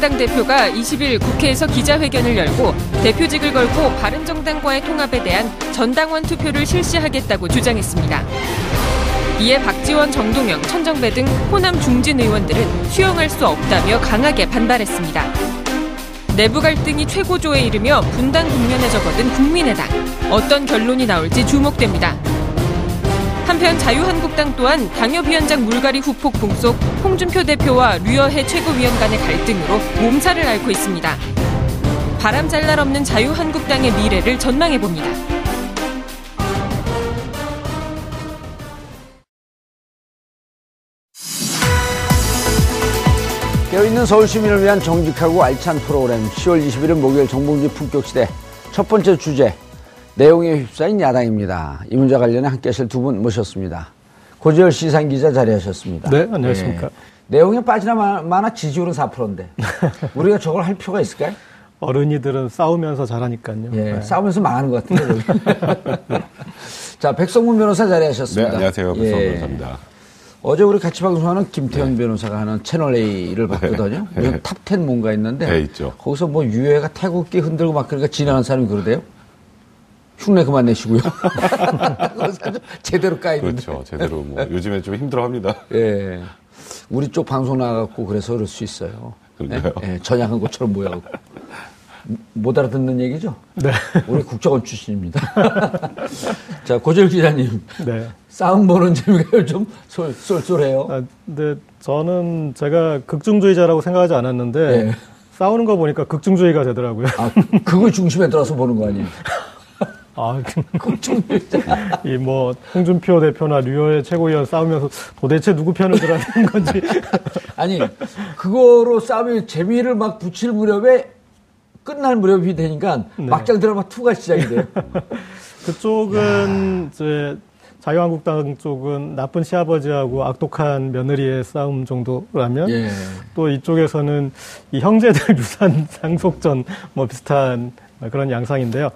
국민의당 대표가 20일 국회에서 기자회견을 열고 대표직을 걸고 바른정당과의 통합에 대한 전당원 투표를 실시하겠다고 주장했습니다. 이에 박지원, 정동영, 천정배 등 호남 중진 의원들은 수용할 수 없다며 강하게 반발했습니다. 내부 갈등이 최고조에 이르며 분당 국면에 접어든 국민의당. 어떤 결론이 나올지 주목됩니다. 한편 자유한국당 또한 당협위원장 물갈이 후폭 공속 홍준표 대표와 류여해 최고위원 간의 갈등으로 몸살을 앓고 있습니다. 바람 잘 날 없는 자유한국당의 미래를 전망해 봅니다. 깨어있는 서울 시민을 위한 정직하고 알찬 프로그램 10월 21일 목요일 정봉주 품격시대 첫 번째 주제 내용에 휩싸인 야당입니다. 이 문제 관련해 함께 하실 두 분 모셨습니다. 고재열 시사인 기자 자리하셨습니다. 네, 안녕하십니까. 예. 내홍에 빠지나 마- 마나 지지율은 4%인데 우리가 저걸 할 필요가 있을까요? 어른이들은 싸우면서 잘하니까요. 예, 네. 싸우면서 망하는 것 같은데. 자, 백성문 변호사 네, 자리하셨습니다. 안녕하세요. 예. 백성문 변호사입니다. 어제 우리 같이 방송하는 김태현 변호사가 하는 채널 A를 봤거든요. 네. 탑10 뭔가 있는데 네, 있죠. 거기서 뭐 유해가 태극기 흔들고 막 그러니까 진행한 사람이 그러대요. 흉내 그만 내시고요. 제대로 까이는데. 그렇죠. 제대로 뭐 요즘에 좀 힘들어합니다. 예. 우리 쪽 방송 나가고 그래서 그럴 수 있어요. 그런가요? 예, 예, 전향한 것처럼 모여가고. 못 알아듣는 얘기죠? 네. 우리 국정원 출신입니다. 자, 고절 기자님. 네. 싸움 보는 재미가 좀 쏠, 쏠쏠해요. 아, 근데 저는 제가 극중주의자라고 생각하지 않았는데 네. 싸우는 거 보니까 극중주의가 되더라고요. 아, 그걸 중심에 들어서 보는 거 아니에요? 아, 국중주의자. 이뭐 홍준표 대표나 류호의 최고위원 싸우면서 도대체 누구 편을 들어야 되는 건지 아니, 그거로 싸움이 재미를 막 붙일 무렵에 끝날 무렵이 되니까 네. 막장 드라마 2가 시작이 돼요. 그쪽은 이제 자유한국당 쪽은 나쁜 시아버지하고 악독한 며느리의 싸움 정도라면 예. 또 이쪽에서는 이 형제들 유산 상속전 뭐 비슷한 그런 양상인데요.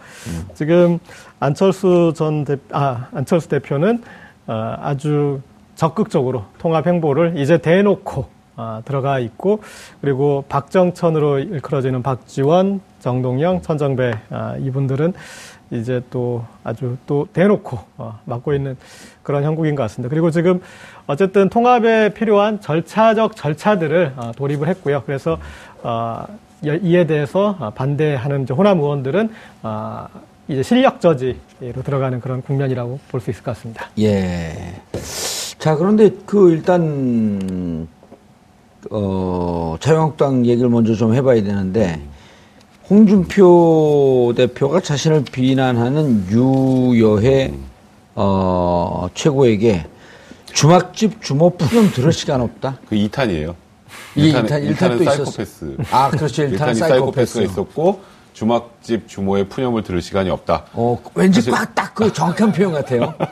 지금 안철수 전 대, 아, 안철수 대표는 어, 아주 적극적으로 통합 행보를 이제 대놓고 아, 들어가 있고 그리고 박정천으로 일컬어지는 박지원, 정동영, 천정배 아, 이분들은 이제 또 아주 또 대놓고 어, 맡고 있는 그런 형국인 것 같습니다. 그리고 지금 어쨌든 통합에 필요한 절차적 절차들을 어, 돌입을 했고요. 그래서 어, 여- 이에 대해서 어, 반대하는 이제 호남 의원들은 어, 이제 실력 저지로 들어가는 그런 국면이라고 볼 수 있을 것 같습니다. 예. 자, 그런데 그 일단, 어, 자유한국당 얘기를 먼저 좀 해봐야 되는데, 홍준표 대표가 자신을 비난하는 유여해, 어, 최고에게 주막집 주모품은 들을 시간 없다? 그 2탄이에요. 이 1탄, 일탄- 1탄은 일탄도 있었어. 사이코패스. 아, 그렇죠. 일탄은 일탄이 사이코패스. 사이코패스가 있었고 주막집 주모의 푸념을 들을 시간이 없다. 어, 왠지 사실- 꽉딱 그 정확한 표현 같아요. 아,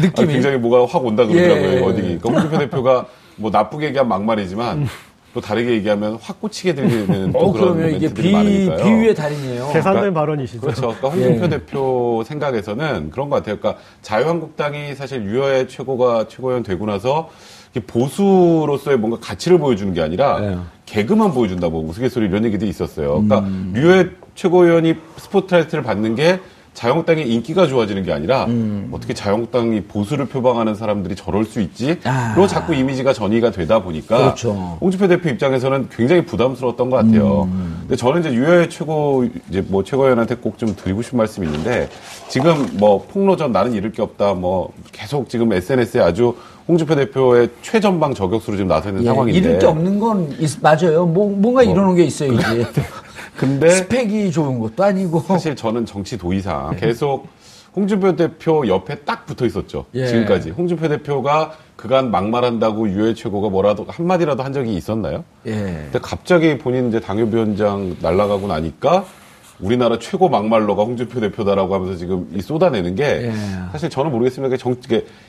느낌이. 굉장히 뭐가 확 온다 그러더라고요. 예. 어디. 그러니까 홍준표 대표가 뭐 나쁘게 얘기하면 막말이지만 또 다르게 얘기하면 확 꽂히게 되는 또 어, 그런 그러면 이게 멘트들이 비, 많으니까요. 비유의 달인이에요. 계산된 발언이시죠. 그렇죠. 그러니까 홍준표 예. 대표 생각에서는 그런 것 같아요. 그러니까 자유한국당이 사실 유여의 최고가 최고위원 되고 나서 보수로서의 뭔가 가치를 보여주는 게 아니라 예. 개그만 보여준다, 뭐 우스갯소리 이런 얘기도 있었어요. 그러니까 음. 유여의 최고위원이 스포트라이트를 받는 게 자유한국당의 인기가 좋아지는 게 아니라 음. 어떻게 자유한국당이 보수를 표방하는 사람들이 저럴 수 있지? 아. 그리고 자꾸 이미지가 전이가 되다 보니까 그렇죠. 홍준표 대표 입장에서는 굉장히 부담스러웠던 것 같아요. 음. 근데 저는 이제 유해 최고 이제 뭐 최고위원한테 꼭 좀 드리고 싶은 말씀이 있는데 지금 뭐 폭로전 나는 잃을 게 없다 뭐 계속 지금 SNS에 아주 홍준표 대표의 최전방 저격수로 지금 나서 있는 예, 상황인데. 잃을 게 없는 건 있- 맞아요. 뭐, 뭔가 이러는 게 있어야지. 근데 스펙이 좋은 것도 아니고. 사실 저는 정치 도의상 계속 홍준표 대표 옆에 딱 붙어 있었죠. 예. 지금까지. 홍준표 대표가 그간 막말한다고 유해 최고가 뭐라도 한 마디라도 한 적이 있었나요? 예. 근데 갑자기 본인 이제 당협위원장 날라가고 나니까 우리나라 최고 막말러가 홍준표 대표다라고 하면서 지금 이 쏟아내는 게 예. 사실 저는 모르겠습니다.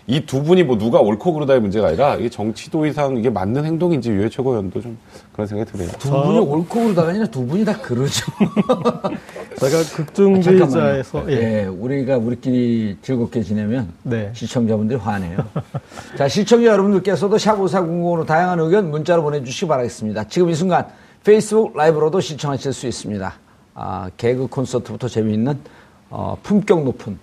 이두 분이 뭐 누가 옳고 그르다의 문제가 아니라 이게 정치도의상 이게 맞는 행동인지 유해 최고위원도 좀 그런 생각이 드네요. 두 분이 옳고 그러다가 아니라 두 분이 다 그러죠. 제가. 극중주의자에서 예. 예, 우리가 우리끼리 즐겁게 지내면 네. 시청자분들이 화내요. 자, 시청자 여러분들께서도 샵5490으로 다양한 의견 문자로 보내주시기 바라겠습니다. 지금 이 순간 페이스북 라이브로도 시청하실 수 있습니다. 아, 개그 콘서트부터 재미있는 어, 품격 높은.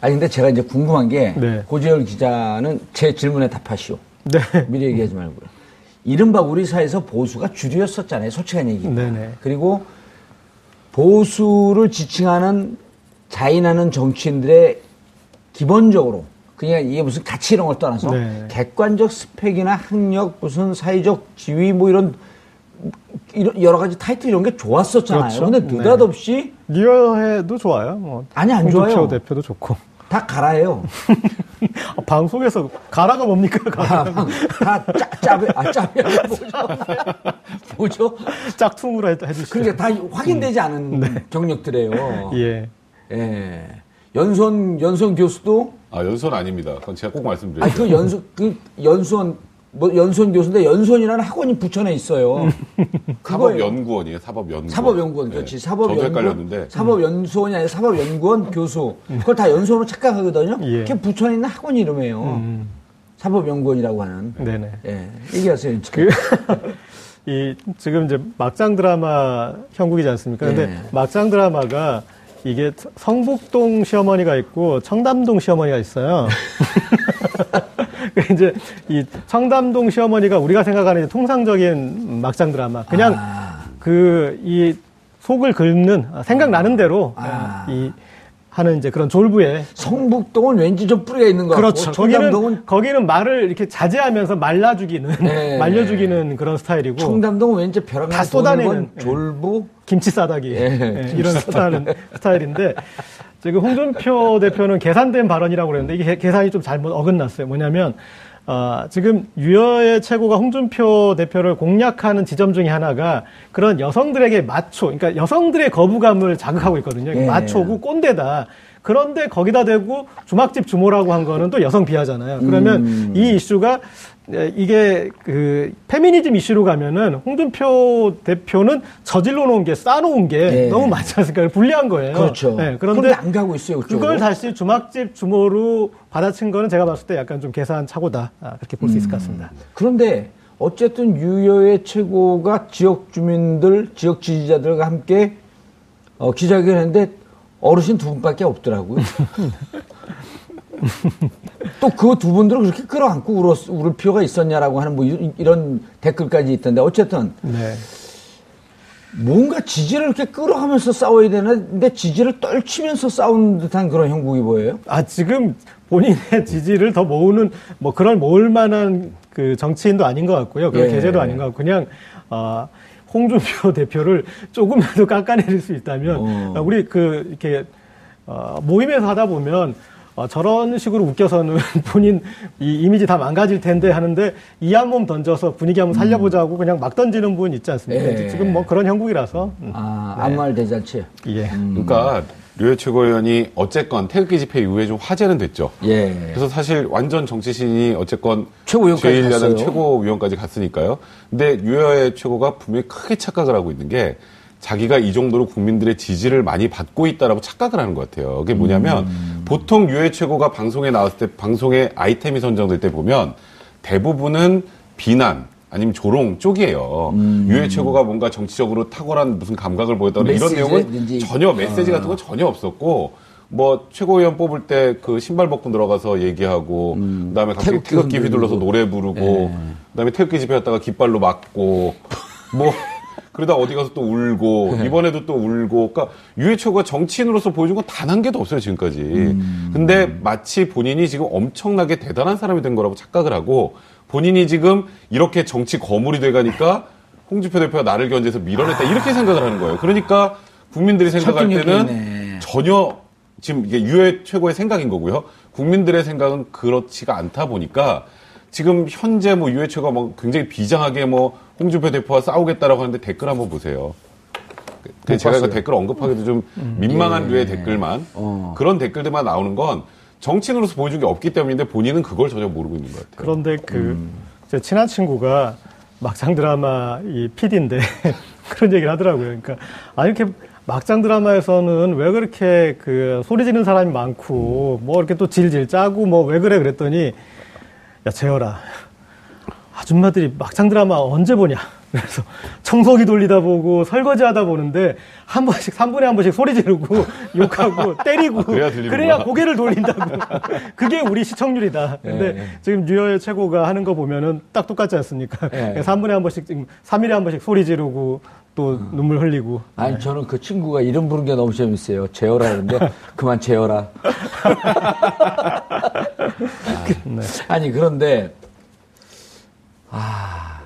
아니 근데 제가 이제 궁금한 게 네. 고재열 기자는 제 질문에 답하시오. 네. 미리 얘기하지 말고요. 이른바 우리 사회에서 보수가 주류였었잖아요. 솔직한 얘기. 네네. 그리고 보수를 지칭하는 자인하는 정치인들의 기본적으로 그냥 이게 무슨 가치 이런 걸 떠나서 네. 객관적 스펙이나 학력 무슨 사회적 지위 뭐 이런 이런 여러 가지 타이틀 이런 게 좋았었잖아요. 그렇죠. 근데 느닷없이 리어해도 좋아요. 뭐 아니, 안 좋아요. 대표도 좋고. 다 갈아요. 아, 방송에서 가라가 뭡니까? 가라. 다 짜, 짜배, 아, 짜배하고 뭐죠? 뭐죠? 짝퉁으로 해, 해주시죠. 그러니까 다 확인되지 않은 경력들이에요. 예. 예. 연수원, 연수원 교수도, 아, 연수원 아닙니다. 그건 제가 꼭 말씀드릴게요. 그 연수, 그 연수원, 뭐 연수원 교수인데 연수원이라는 학원이 부천에 있어요. 그거예요. 사법연구원이에요, 사법연구원. 사법연구원, 그렇지. 네. 사법연구원. 저도 헷갈렸는데. 사법연수원이 아니라 사법연구원 교수. 그걸 다 연수원으로 착각하거든요. 예. 그게 부천에 있는 학원 이름이에요. 사법연구원이라고 하는. 네네. 예. 얘기하세요. 그, 이, 지금 이제 막장 드라마 형국이지 않습니까? 근데 네. 막장 드라마가 이게 성북동 시어머니가 있고 청담동 시어머니가 있어요. 그 이제 이 청담동 시어머니가 우리가 생각하는 통상적인 막장 드라마. 그냥 아. 그이 속을 긁는 생각나는 대로 아. 이 하는 이제 그런 졸부에 성북동은 왠지 좀 뿌리가 있는 것 같고. 그렇죠. 거기는 청담동은 거기는 말을 이렇게 자제하면서 말라 죽이는 네. 말려 죽이는 그런 스타일이고 청담동은 왠지 벼랑 다다 쏟아내는 예. 졸부 김치 싸다기 예, 예, 김치 이런 스타일은 스타일인데 지금 홍준표 대표는 계산된 발언이라고 그랬는데 이게 계- 계산이 좀 잘못 어긋났어요. 뭐냐면 어, 지금 유여의 최고가 홍준표 대표를 공략하는 지점 중에 하나가 그런 여성들에게 마초, 그러니까 여성들의 거부감을 자극하고 있거든요. 예. 마초고 꼰대다. 그런데 거기다 대고 주막집 주모라고 한 거는 또 여성 비하잖아요. 그러면 음. 이 이슈가 에, 이게 그 페미니즘 이슈로 가면은 홍준표 대표는 저질러 놓은 게 쌓아놓은 게 예. 너무 많지 않습니까? 불리한 거예요. 그렇죠. 네, 그런데 안 가고 있어요. 그쪽으로. 그걸 다시 주막집 주모로 받아친 거는 제가 봤을 때 약간 좀 계산 착오다 아, 그렇게 볼수 있을 것 같습니다. 그런데 어쨌든 유여의 최고가 지역 주민들, 지역 지지자들과 함께 어, 기자회견했는데 어르신 두 분밖에 없더라고요. 또 그 두 분들을 그렇게 끌어안고 울었, 울을 필요가 있었냐라고 하는 뭐 이- 이런 댓글까지 있던데 어쨌든 네. 뭔가 지지를 이렇게 끌어가면서 싸워야 되는데 지지를 떨치면서 싸우는 듯한 그런 형국이 보여요. 아 지금 본인의 지지를 더 모으는 뭐 그럴 모을 만한 그 정치인도 아닌 것 같고요. 그런 예. 계제도 아닌 것 같고 그냥 아 홍준표 대표를 조금이라도 깎아내릴 수 있다면 어. 아, 우리 그 이렇게 어, 모임에서 하다 보면 어, 저런 식으로 웃겨서는 본인 이 이미지 다 망가질 텐데 하는데 이 한 몸 던져서 분위기 한번 살려보자고 그냥 막 던지는 분 있지 않습니까? 예. 지금 뭐 그런 형국이라서 음, 아, 아무 말 대잔치. 예. 그러니까 류해 최고위원이 어쨌건 태극기 집회 이후에 좀 화제는 됐죠. 예. 그래서 사실 완전 정치신이 어쨌건 최고위원까지 제1야당 갔어요. 최고위원까지 갔으니까요. 근데 유여의 최고가 분명히 크게 착각을 하고 있는 게 자기가 이 정도로 국민들의 지지를 많이 받고 있다라고 착각을 하는 것 같아요. 그게 뭐냐면 음. 보통 유해 최고가 방송에 나왔을 때 방송에 아이템이 선정될 때 보면 대부분은 비난 아니면 조롱 쪽이에요. 음. 유해 최고가 뭔가 정치적으로 탁월한 무슨 감각을 보였다는 이런. 내용은 전혀 메시지 같은 건 전혀 없었고 뭐 최고위원 뽑을 때 그 신발 벗고 들어가서 얘기하고 그다음에 갑자기 태극기 태극기. 휘둘러서 노래 부르고 그다음에 태극기 집회 했다가 깃발로 맞고 뭐 그러다 어디 가서 또 울고 네. 이번에도 또 울고 그러니까 유해 최고가 정치인으로서 보여준 건 단 한 개도 없어요 지금까지. 음. 근데 마치 본인이 지금 엄청나게 대단한 사람이 된 거라고 착각을 하고 본인이 지금 이렇게 정치 거물이 돼가니까 홍준표 대표가 나를 견제해서 밀어냈다 이렇게 생각을 하는 거예요. 그러니까 국민들이 생각할 때는. 전혀 지금 이게 유해 최고의 생각인 거고요. 국민들의 생각은 그렇지가 않다 보니까 지금 현재 뭐 유해 최고가 뭐 굉장히 비장하게 뭐 홍준표 대표와 싸우겠다라고 하는데 댓글 한번 보세요. 그 제가 이거 댓글 언급하기도 좀 민망한 류의 댓글만 어. 그런 댓글들만 나오는 건 정치인으로서 보여준 게 없기 때문인데 본인은 그걸 전혀 모르고 있는 것 같아요. 그런데 그제 친한 친구가 막장 드라마 이 PD인데 그런 얘기를 하더라고요. 그러니까 아 이렇게 막장 드라마에서는 왜 그렇게 그 소리 지르는 사람이 많고 뭐 이렇게 또 질질 짜고 뭐 왜 그래 그랬더니 야 재열아 아줌마들이 막장 드라마 언제 보냐? 그래서 청소기 돌리다 보고 설거지 하다 보는데 한 번씩 3분에 한 번씩 소리 지르고 욕하고 때리고 그래야 들리는구나. 그래야 고개를 돌린다고. 그게 우리 시청률이다. 근데 네. 지금 뉴여의 최고가 하는 거 보면은 딱 똑같지 않습니까? 네. 3분에 한 번씩 지금 3일에 한 번씩 소리 지르고 또 눈물 흘리고. 아니 저는 그 친구가 이름 부른 게 너무 재밌어요. 재열아 그러는데 그만 재열아. 네. 아니 그런데 아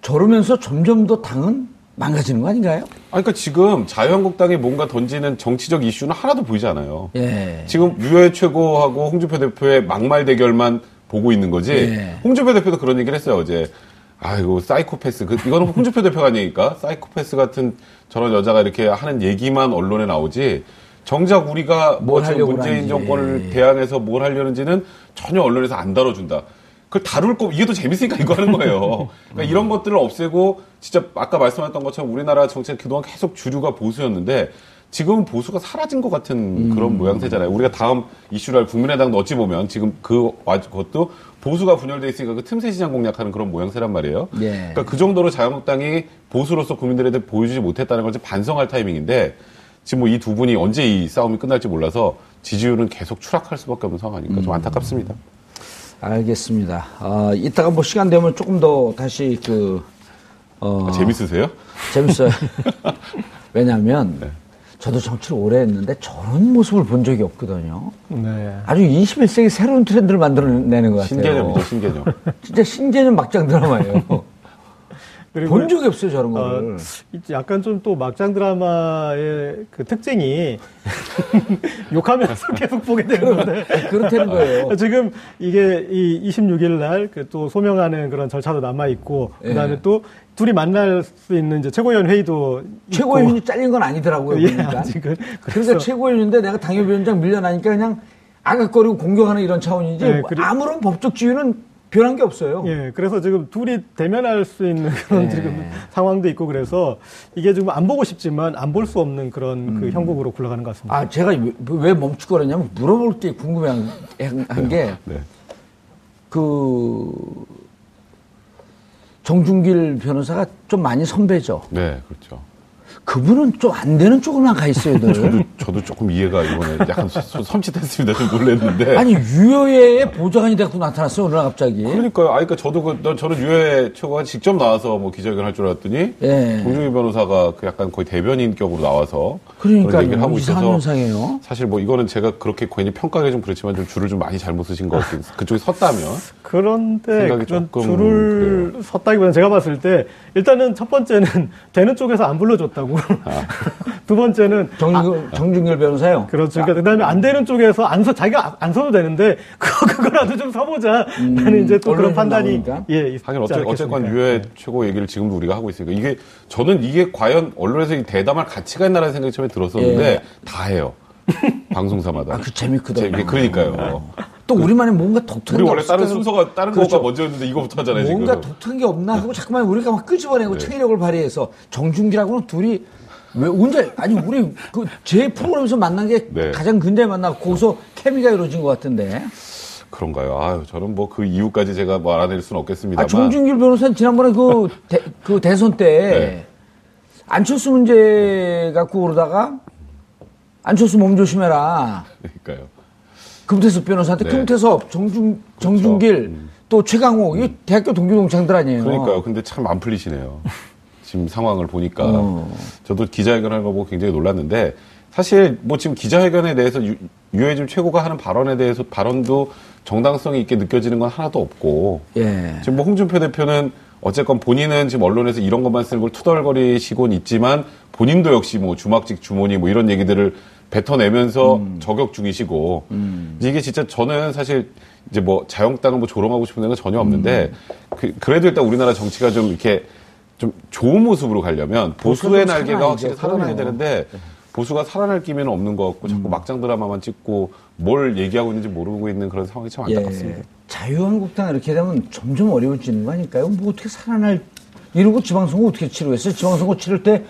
저러면서 점점 더 당은 망가지는 거 아닌가요? 아니, 그러니까 지금 자유한국당이 뭔가 던지는 정치적 이슈는 하나도 보이지 않아요. 예. 지금 유해 최고하고 홍준표 대표의 막말 대결만 보고 있는 거지. 예. 홍준표 대표도 그런 얘기를 했어요 어제. 아이고 사이코패스. 그 이거는 홍준표 대표가 아니니까 사이코패스 같은 저런 여자가 이렇게 하는 얘기만 언론에 나오지. 정작 우리가 뭐뭘 지금 문재인 그러는지. 정권을 대항해서 뭘 하려는지는 전혀 언론에서 안 다뤄준다. 그걸 다룰 거 이게 더 재밌으니까 이거 하는 거예요. 그러니까 이런 것들을 없애고 진짜 아까 말씀하셨던 것처럼 우리나라 정치가 그동안 계속 주류가 보수였는데 지금은 보수가 사라진 것 같은 음. 그런 모양새잖아요. 우리가 다음 이슈를 할 국민의당도 어찌 보면 지금 그 와- 그것도 보수가 분열돼 있으니까 그 틈새 시장 공략하는 그런 모양새란 말이에요. 예. 그러니까 그 정도로 자유한국당이 보수로서 국민들한테 보여주지 못했다는 걸 반성할 타이밍인데 지금 뭐 이 두 분이 언제 이 싸움이 끝날지 몰라서 지지율은 계속 추락할 수밖에 없는 상황이니까 음. 좀 안타깝습니다. 알겠습니다. 아, 이따가 뭐 시간 되면 조금 더 다시 그 어, 아, 재밌으세요? 재밌어요. 왜냐하면 네. 저도 정치를 오래 했는데 저런 모습을 본 적이 없거든요. 네. 아주 21세기 새로운 트렌드를 만들어내는 것 같아요. 신개념이죠, 신개념. 진짜 신개념 막장 드라마예요. 그리고 본 적이 없어요, 저런 어, 거를. 이- 약간 좀 또 막장 드라마의 그 특징이 욕하면서 계속 보게 되는 건데. 그렇다는 거예요. 지금 이게 이 26일 날그또 소명하는 그런 절차도 남아 있고 그다음에 예. 또 둘이 만날 수 있는 이제 최고위원 회의도 최고위원이 있고. 잘린 건 아니더라고요, 예. 아직은. 그러니까 그래서 최고위원인데 내가 당협위원장 밀려나니까 그냥 아각거리고 공격하는 이런 차원이지 네, 그리- 아무런 법적 지위는 변한 게 없어요. 예, 그래서 지금 둘이 대면할 수 있는 그런 예. 지금 상황도 있고 그래서 이게 지금 안 보고 싶지만 안 볼 수 없는 그런 그 형국으로 굴러가는 것 같습니다. 아, 제가 왜, 왜 멈추거렸냐면 물어볼 게 궁금한 한 게, 네. 그, 정준길 변호사가 좀 많이 선배죠. 네, 그렇죠. 그분은 좀 안 되는 쪽으로만 가 있어요, 늘. 저도, 저도 조금 이해가 이번에 약간 소- 섬찟했습니다. 좀 놀랐는데. 아니, 유효의 보좌관이 돼갖고 나타났어요, 오늘 갑자기. 그러니까요. 아, 그러니까 저도 그, 나- 저는 유해 최고가 직접 나와서 뭐 기자회견 할 줄 알았더니 예. 공중희 변호사가 그 약간 거의 대변인격으로 나와서 그러니까요. 그런 얘기를 하고 이상한 있어서 현상이에요. 사실 뭐 이거는 제가 그렇게 괜히 평가하기 좀 그렇지만 좀 줄을 좀 많이 잘못 쓰신 것 같아요. 그쪽이 섰다면 그런데 그런 조금 줄을 섰다기보다는 제가 봤을 때 일단은 첫 번째는 되는 쪽에서 안 불러줬다고 두 번째는 정, 정준길 변호사요. 그렇죠. 그러니까 그다음에 안 되는 쪽에서 안 서, 자기가 안 서도 되는데, 그거, 그거라도 좀 서보자. 라는 이제 또 그런 판단이, 나오니까? 예, 있- 하긴 어째, 어쨌건? 유해 네. 최고 얘기를 지금도 우리가 하고 있으니까 이게 저는 이게 과연 언론에서 이 대담할 가치가 있나라는 생각이 처음에 들었었는데 예. 다 해요. 방송사마다. 아, 그 재밌거든요. 그러니까요. 또 우리만의 뭔가 독특한 우리 게 원래 다른? 순서가 다른 그렇죠. 거가 먼저였는데 이거부터 하잖아요 지금. 뭔가 독특한 게 없나 하고 자꾸만 우리가 막 끄집어내고 네. 창의력을 발휘해서 정준기라고는 둘이 왜 언제 아니 우리 그 제 프로그램에서 만난 게 네. 가장 근대에 만나고 거기서 케미가 이루어진 것 같은데 그런가요? 아유, 저는 뭐 그 이유까지 제가 뭐 알아낼 수는 없겠습니다만. 아 정준길 변호사는 지난번에 그, 대, 그 대선 때 네. 안철수 문제 갖고 그러다가 안철수 몸 조심해라 그러니까요. 금태섭 변호사한테 네. 금태섭 정준 정준길 또 최강호 이 대학교 동기 동창들 아니에요. 그러니까요. 근데 참 안 풀리시네요. 지금 상황을 보니까 어. 저도 기자회견 하는 거 보고 굉장히 놀랐는데 사실 뭐 지금 기자회견에 대해서 유, 유해준 최고가 하는 발언에 대해서 발언도 정당성이 있게 느껴지는 건 하나도 없고 예. 지금 뭐 홍준표 대표는 어쨌건 본인은 지금 언론에서 이런 것만 쓰는 걸 투덜거리시곤 있지만 본인도 역시 뭐 주막직 주모니 뭐 이런 얘기들을 뱉어내면서 저격 중이시고 이게 진짜 저는 사실 이제 뭐 자영당을 뭐 조롱하고 싶은 데는 전혀 없는데 그, 그래도 일단 우리나라 정치가 좀 이렇게 좀 좋은 모습으로 가려면 보수의 좀 날개가 살아나야죠. 확실히 살아나야. 되는데 보수가 살아날 기미는 없는 것 같고 자꾸 막장 드라마만 찍고 뭘 얘기하고 있는지 모르고 있는 그런 상황이 참 안타깝습니다. 예. 자유한국당 이렇게 되면 점점 어려워지는 거 아닐까요? 뭐 어떻게 살아날 이러고 지방선거 어떻게 치르겠어요? 지방선거 치를 때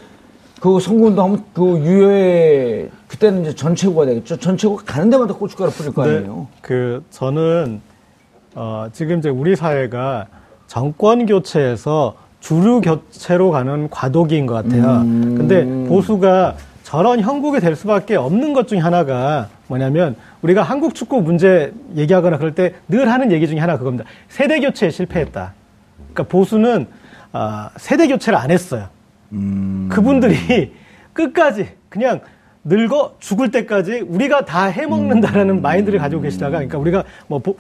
그 선거운동하면 그 유효의 그때는 이제 전체구가 되겠죠. 전체구가 가는 데마다 고춧가루 뿌릴 거 네, 아니에요. 그 저는 어, 지금 이제 우리 사회가 정권 교체에서 주류 교체로 가는 과도기인 것 같아요. 음. 근데 보수가 저런 형국이 될 수밖에 없는 것 중에 하나가 뭐냐면 우리가 한국 축구 문제 얘기하거나 그럴 때 늘 하는 얘기 중에 하나 그겁니다. 세대 교체에 실패했다. 그러니까 보수는 아, 세대 교체를 안 했어요. 그분들이 끝까지 그냥 늙어 죽을 때까지 우리가 다 해먹는다라는 마인드를 가지고 계시다가 그러니까 우리가 뭐 보,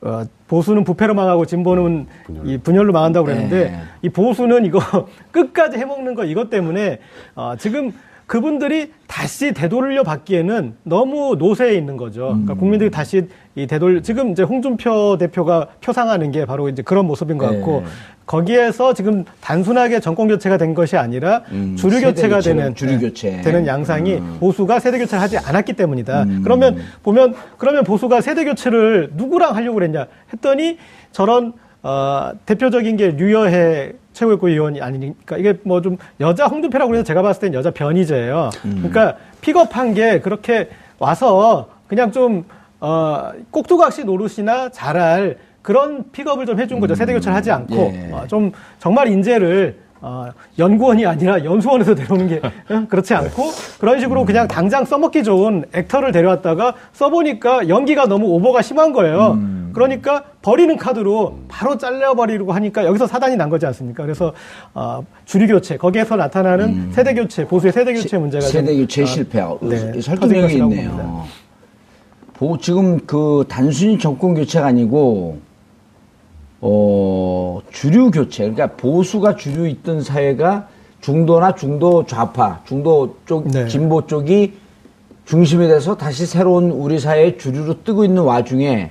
어, 보수는 부패로 망하고 진보는 이 분열로 망한다고 그랬는데 네. 이 보수는 이거 끝까지 해먹는 거 이것 때문에 어, 지금 그분들이 다시 되돌려 받기에는 너무 노세에 있는 거죠. 그러니까 음. 국민들이 다시 이 되돌 지금 이제 홍준표 대표가 표상하는 게 바로 이제 그런 모습인 것 같고 네. 거기에서 지금 단순하게 정권 교체가 된 것이 아니라 음, 주류 교체가 교체로, 되는 주류 교체. 음. 되는 양상이 보수가 세대 교체를 하지 않았기 때문이다. 그러면 보면 그러면 보수가 세대 교체를 누구랑 하려고 그랬냐 했더니 저런 어, 대표적인 게 류여해 최고위권 의원이 아니니까 이게 뭐 좀 여자 홍준표라고 해서 제가 봤을 땐 여자 변이제예요. 그러니까 픽업한 게 그렇게 와서 그냥 좀 어, 꼭두각시 노릇이나 잘할 그런 픽업을 좀 해준 거죠. 세대 교체를 하지 않고 예. 어, 좀 정말 인재를 어, 연구원이 아니라 연수원에서 데려오는 게 어, 그렇지 않고 그런 식으로 그냥 당장 써먹기 좋은 액터를 데려왔다가 써보니까 연기가 너무 오버가 심한 거예요. 그러니까 버리는 카드로 바로 잘려버리려고 하니까 여기서 사단이 난 거지 않습니까? 그래서 어, 주류 교체 거기에서 나타나는 세대 교체 보수의 세대 교체 문제가 좀, 세대 교체 어, 실패하고 네, 설득력이 있네요. 보 지금 그 단순히 정권 교체가 아니고 어 주류 교체 그러니까 보수가 주류 있던 사회가 중도나 중도 좌파 중도 쪽 네. 진보 쪽이 중심이 돼서 다시 새로운 우리 사회의 주류로 뜨고 있는 와중에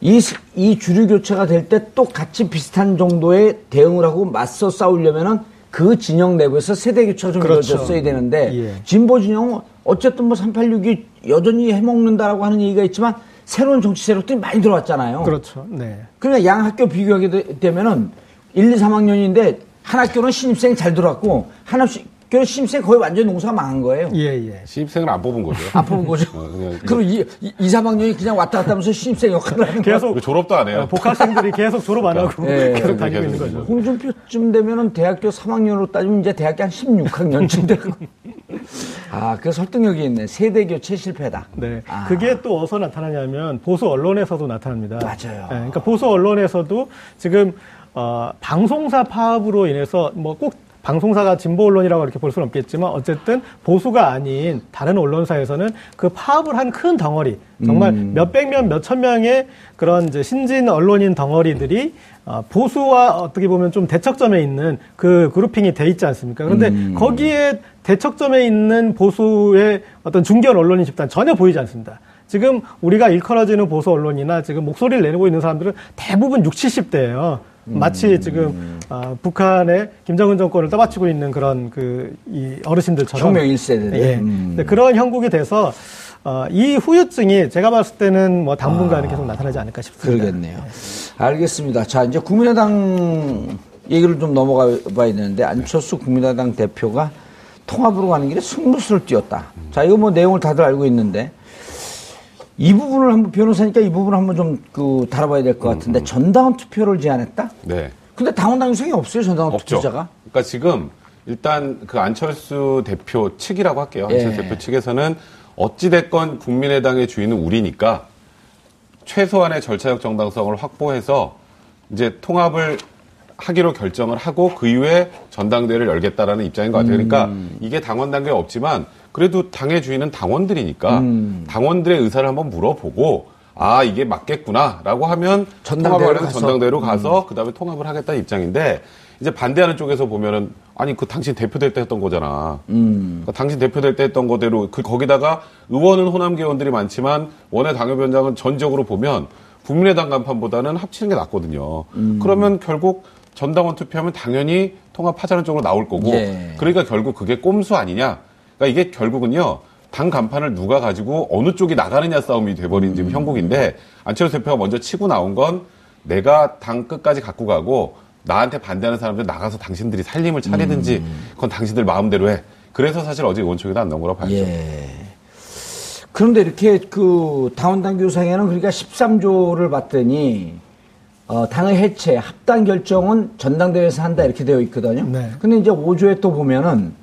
이, 스- 이 주류 교체가 될 때 또 같이 비슷한 정도의 대응을 하고 맞서 싸우려면은 그 진영 내부에서 세대 교체가 좀 그렇죠. 이루어졌어야 되는데 예. 진보 진영은 어쨌든 뭐 386이 여전히 해먹는다라고 하는 얘기가 있지만 새로운 정치 세력들이 많이 들어왔잖아요. 그렇죠. 네. 그러니까 양 학교 비교하게 되- 되면은 1, 2, 3학년인데 한 학교는 신입생이 잘 들어왔고 한 학교 는 신입생이 거의 완전 농사가 망한 거예요. 예, 예. 신입생을 안 뽑은 거죠. 아픈 거죠. 어, 그냥 그리고 2, 2, 3학년이 그냥 왔다 갔다 하면서 신입생 역할을 하는 거예요. 계속 그 졸업도 안 해요. 어, 복학생들이 계속 졸업 안 하고 예. 계속 다니고 계속 있는 거죠. 홍준표쯤 되면은 대학교 3학년으로 따지면 이제 대학교 한 16학년쯤 되고. 아, 그 설득력이 있네. 세대 교체 실패다. 네. 아. 그게 또 어디서 나타나냐면 보수 언론에서도 나타납니다. 맞아요. 네, 그러니까 보수 언론에서도 지금 어, 방송사 파업으로 인해서 뭐 꼭 방송사가 진보 언론이라고 이렇게 볼 수는 없겠지만 어쨌든 보수가 아닌 다른 언론사에서는 그 파업을 한 큰 덩어리 정말 음. 몇백 명, 몇천 명의 그런 이제 신진 언론인 덩어리들이 어, 보수와 어떻게 보면 좀 대척점에 있는 그 그룹핑이 돼 있지 않습니까? 그런데 음. 거기에 대척점에 있는 보수의 어떤 중견 언론인 집단 전혀 보이지 않습니다. 지금 우리가 일컬어지는 보수 언론이나 지금 목소리를 내고 있는 사람들은 대부분 60, 70대예요. 마치 지금 아, 북한의 김정은 정권을 떠받치고 있는 그런 그 이 어르신들처럼 혁명 1세대들. 예. 음. 네, 그런 형국이 돼서 어, 이 후유증이 제가 봤을 때는 뭐 당분간은 계속 나타나지 않을까 싶습니다. 그러겠네요. 알겠습니다. 자, 이제 국민의당 얘기를 좀 넘어가 봐야 되는데 안철수 국민의당 대표가 통합으로 가는 길에 승부수를 띄웠다. 자, 이거 뭐 내용을 다들 알고 있는데 이 부분을 한번 변호사니까 이 부분을 한번 좀 그 다뤄봐야 될 것 같은데 전당원 투표를 제안했다? 네. 근데 당원 당규성이 없어요, 전당원 없죠. 투표자가. 그러니까 지금 일단 그 안철수 대표 측이라고 할게요. 안철수 예. 대표 측에서는 어찌됐건 국민의당의 주인은 우리니까 최소한의 절차적 정당성을 확보해서 이제 통합을 하기로 결정을 하고 그 이후에 전당대회를 열겠다라는 입장인 것 같아요. 그러니까 음. 이게 당원 단계가 없지만 그래도 당의 주인은 당원들이니까 음. 당원들의 의사를 한번 물어보고 아 이게 맞겠구나라고 하면 전당대회로 통합을 하는 가서. 음. 전당대회로 가서 그다음에 통합을 하겠다는 입장인데 이제 반대하는 쪽에서 보면은 아니 그 당신 대표될 때 했던 거잖아. 음. 그러니까 당신 대표될 때 했던 거대로 그 거기다가 의원은 호남계 의원들이 많지만 원외 당협위원장은 전적으로 보면 국민의당 간판보다는 합치는 게 낫거든요. 음. 그러면 결국 전당원 투표하면 당연히 통합하자는 쪽으로 나올 거고 예. 그러니까 결국 그게 꼼수 아니냐. 그러니까 이게 결국은요. 당 간판을 누가 가지고 어느 쪽이 나가느냐 싸움이 돼버린 음. 지금 형국인데 안철수 대표가 먼저 치고 나온 건 내가 당 끝까지 갖고 가고 나한테 반대하는 사람들 나가서 당신들이 살림을 차리든지 음. 그건 당신들 마음대로 해. 그래서 사실 어제 의원총회도 안 나온 거라고 봐야죠. 예. 그런데 이렇게 그 당원당 규상에는 그러니까 13조를 봤더니 어, 당의 해체, 합당 결정은 전당대회에서 한다 이렇게 되어 있거든요. 네. 근데 이제 5조에 또 보면은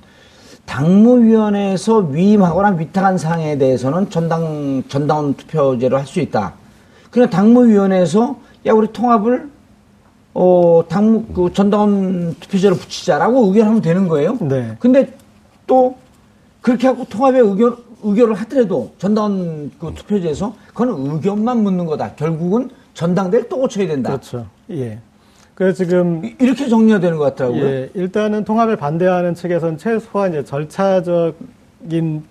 당무위원회에서 위임하거나 위탁한 사항에 대해서는 전당 전당원 투표제로 할 수 있다. 그냥 당무위원회에서 야 우리 통합을 어 당무 그 전당원 투표제로 붙이자라고 의견하면 되는 거예요. 네. 근데 또 그렇게 하고 통합에 의견 의결을 하더라도 전당원 그 투표제에서 그건 의견만 묻는 거다. 결국은 전당대를 또 고쳐야 된다. 그렇죠. 예. 그래서 지금 이- 이렇게 정리가 되는 것 같더라고요. 예, 일단은 통합을 반대하는 측에서는 최소한 이제 절차적인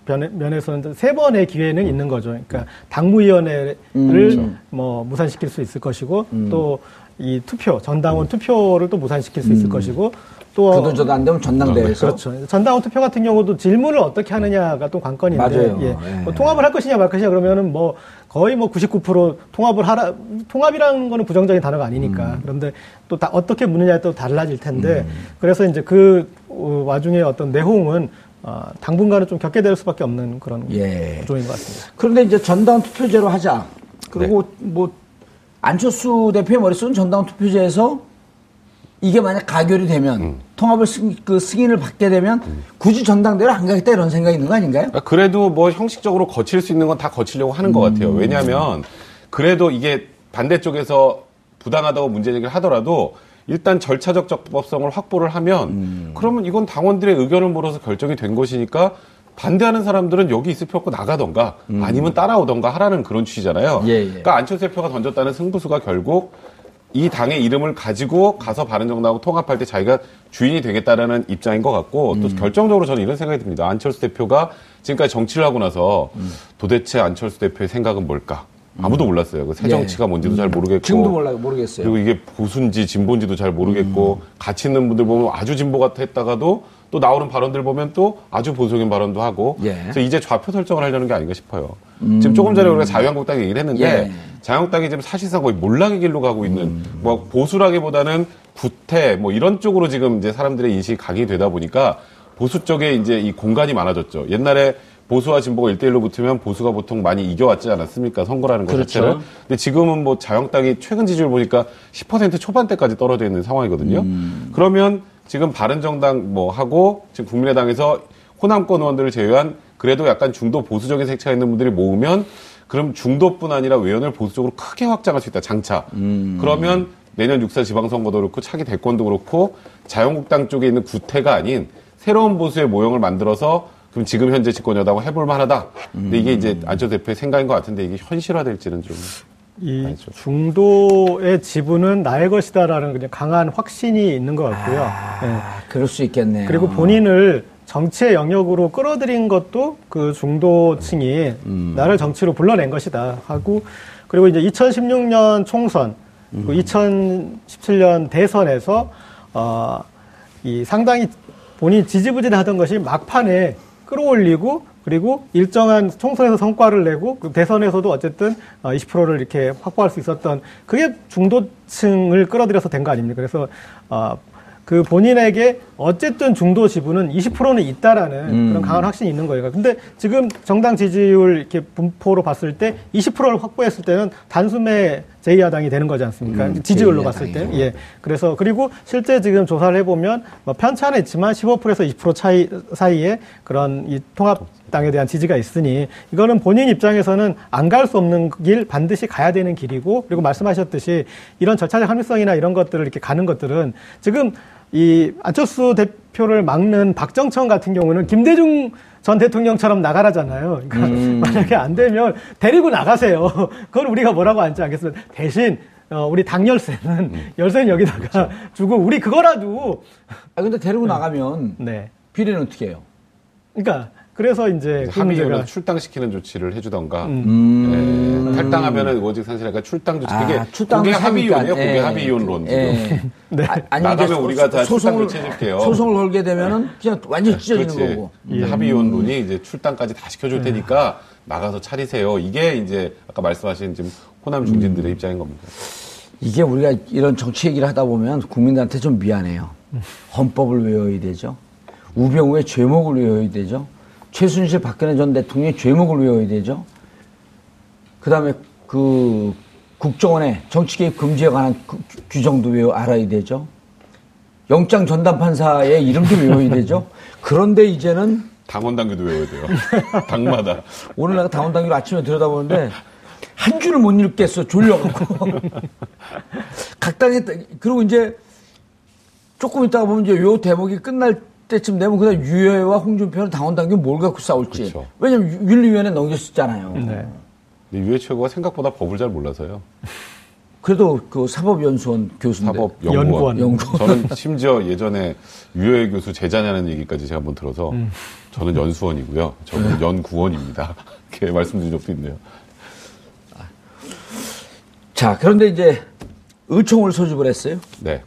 변에- 면에서는 세 번의 기회는 있는 거죠. 그러니까 당무위원회를 음. 뭐 무산시킬 수 있을 것이고 또이 투표 전당원 투표를 또 무산시킬 수 있을 것이고 또 음. 그도 저도 안 되면 전당대회에서 그렇죠. 전당원 투표 같은 경우도 질문을 어떻게 하느냐가 또 관건인데, 맞아요. 예. 예. 뭐 통합을 할 것이냐 말 것이냐 그러면은 뭐 거의 뭐 99% 통합을 하라. 통합이라는 거는 부정적인 단어가 아니니까. 음. 그런데 또 다 어떻게 묻느냐에 또 달라질 텐데, 그래서 이제 그 어, 와중에 어떤 내용은 어, 당분간은 좀 겪게 될 수밖에 없는 그런 예. 구조인 것 같습니다. 그런데 이제 전당원 투표제로 하자. 그리고 네. 뭐 안철수 대표의 머릿속은 전당원 투표제에서 이게 만약 가결이 되면 음. 통합을 승, 그 승인을 받게 되면 굳이 전당대회를 안 가겠다 이런 생각이 있는 거 아닌가요? 그러니까 그래도 뭐 형식적으로 거칠 수 있는 건 다 거치려고 하는 것 같아요. 왜냐하면 그래도 이게 반대쪽에서 부당하다고 문제 제기를 하더라도 일단 절차적 적법성을 확보를 하면 그러면 이건 당원들의 의견을 물어서 결정이 된 것이니까 반대하는 사람들은 여기 있을 필요 없고 나가던가 아니면 따라오던가 하라는 그런 취지잖아요. 예, 예. 그러니까 안철수 대표가 던졌다는 승부수가 결국 이 당의 이름을 가지고 가서 바른정당하고 통합할 때 자기가 주인이 되겠다라는 입장인 것 같고 또 결정적으로 저는 이런 생각이 듭니다. 안철수 대표가 지금까지 정치를 하고 나서 도대체 안철수 대표의 생각은 뭘까? 아무도 몰랐어요. 그새 예. 정치가 뭔지도 잘 모르겠고 지금도 몰라요. 모르겠어요. 그리고 이게 보수인지 진보인지도 잘 모르겠고 같이 있는 분들 보면 아주 진보 같아 했다가도 또 나오는 발언들 보면 또 아주 보수적인 발언도 하고 예. 그래서 이제 좌표 설정을 하려는 게 아닌가 싶어요. 지금 조금 전에 우리가 자유한국당 얘기를 했는데 예. 자유한국당이 지금 사실상 거의 몰락의 길로 가고 있는 뭐 보수라기보다는 구태 뭐 이런 쪽으로 지금 이제 사람들의 인식이 각이 되다 보니까 보수 쪽에 이제 이 공간이 많아졌죠. 옛날에 보수와 진보가 1대1로 붙으면 보수가 보통 많이 이겨왔지 않았습니까? 선거라는 것 그렇죠. 자체를. 근데 지금은 뭐 자유한국당이 최근 지지율 보니까 10% 초반대까지 떨어져 있는 상황이거든요. 음. 그러면 지금 바른정당 뭐 하고 지금 국민의당에서 호남권 의원들을 제외한 그래도 약간 중도 보수적인 색채가 있는 분들이 모으면 그럼 중도뿐 아니라 외연을 보수적으로 크게 확장할 수 있다. 장차. 음. 그러면 내년 6사 지방선거도 그렇고 차기 대권도 그렇고 자유한국당 쪽에 있는 구태가 아닌 새로운 보수의 모형을 만들어서 그럼 지금 현재 집권 여당하고 해볼 만하다. 근데 이게 이제 안철수 대표의 생각인 것 같은데 이게 현실화될지는 좀. 이 아니죠. 중도의 지분은 나의 것이다라는 그냥 강한 확신이 있는 것 같고요. 예. 아, 그럴 수 있겠네요. 그리고 본인을 정치의 영역으로 끌어들인 것도 그 중도층이 나를 정치로 불러낸 것이다 하고 그리고 이제 2016년 총선, 그 2017년 대선에서 어, 이 상당히 본인이 지지부진하던 것이 막판에 끌어올리고 그리고 일정한 총선에서 성과를 내고 그 대선에서도 어쨌든 20%를 이렇게 확보할 수 있었던 그게 중도층을 끌어들여서 된 거 아닙니까? 그래서 어, 그 본인에게 어쨌든 중도 지분은 20%는 있다라는 그런 강한 확신이 있는 거예요. 근데 지금 정당 지지율 이렇게 분포로 봤을 때 20%를 확보했을 때는 단숨에 제2야당이 되는 거지 않습니까? 음, 지지율로 제2야당이죠. 봤을 때. 예. 그래서 그리고 실제 지금 조사를 해보면 뭐 편차는 있지만 15%에서 20% 차이 사이에 그런 이 통합 당에 대한 지지가 있으니 이거는 본인 입장에서는 안 갈 수 없는 길 반드시 가야 되는 길이고 그리고 말씀하셨듯이 이런 절차적 합리성이나 이런 것들을 이렇게 가는 것들은 지금 이 안철수 대표를 막는 박정천 같은 경우는 김대중 전 대통령처럼 나가라잖아요. 그러니까 만약에 안 되면 데리고 나가세요. 그건 우리가 뭐라고 하지 않겠습니다. 대신 어, 우리 당 열쇠는 열쇠는 여기다가 주고 우리 그거라도 아 근데 데리고 나가면 네. 비례는 어떻게 해요? 그러니까 그래서 이제 그 합의원을 문제가 출당시키는 조치를 해주던가 음. 예, 탈당하면은 오직 산실하니까 출당 조치 그게 아, 출당을 그게 합의원이에요. 하니까, 그게 예. 합의원론 지금. 예. 네. 아, 이제 우리가 다 소송을 출당 조치해줄게요. 소송을 걸게 되면은 그냥 완전 찢어지는 그렇지. 거고. 이제 합의원론이 이제 출당까지 다 시켜줄 테니까 나가서 차리세요. 이게 이제 아까 말씀하신 지금 호남 중진들의 입장인 겁니다. 이게 우리가 이런 정치 얘기를 하다 보면 국민들한테 좀 미안해요. 헌법을 외워야 되죠. 우병우의 죄목을 외워야 되죠. 최순실 박근혜 전 대통령의 죄목을 외워야 되죠. 그 다음에 그 국정원의 정치 개입 금지에 관한 그 규- 규정도 외워 알아야 되죠. 영장 전담 판사의 이름도 외워야 되죠. 그런데 이제는 당원 당규도 외워야 돼요. 당마다. 오늘 내가 당원 당규를 아침에 들여다보는데 한 줄을 못 읽겠어 졸려갖고 각 당에 그리고 이제 조금 있다가 보면 이제 요 대목이 끝날 때쯤 되면 그다음 유해와 홍준표는 당원당규 뭘 갖고 싸울지 그렇죠. 왜냐면 유- 윤리위원회 넘겼었잖아요. 네. 근데 유해 최고가 생각보다 법을 잘 몰라서요. 그래도 그 사법연수원 교수인데 사법연구원. 연구원. 연구원. 저는 심지어 예전에 유해 교수 제자냐는 얘기까지 제가 한번 들어서 저는 연수원이고요. 저는 연구원입니다. 이렇게 말씀드린 적도 있네요. 자 그런데 이제 의총을 소집을 했어요. 네.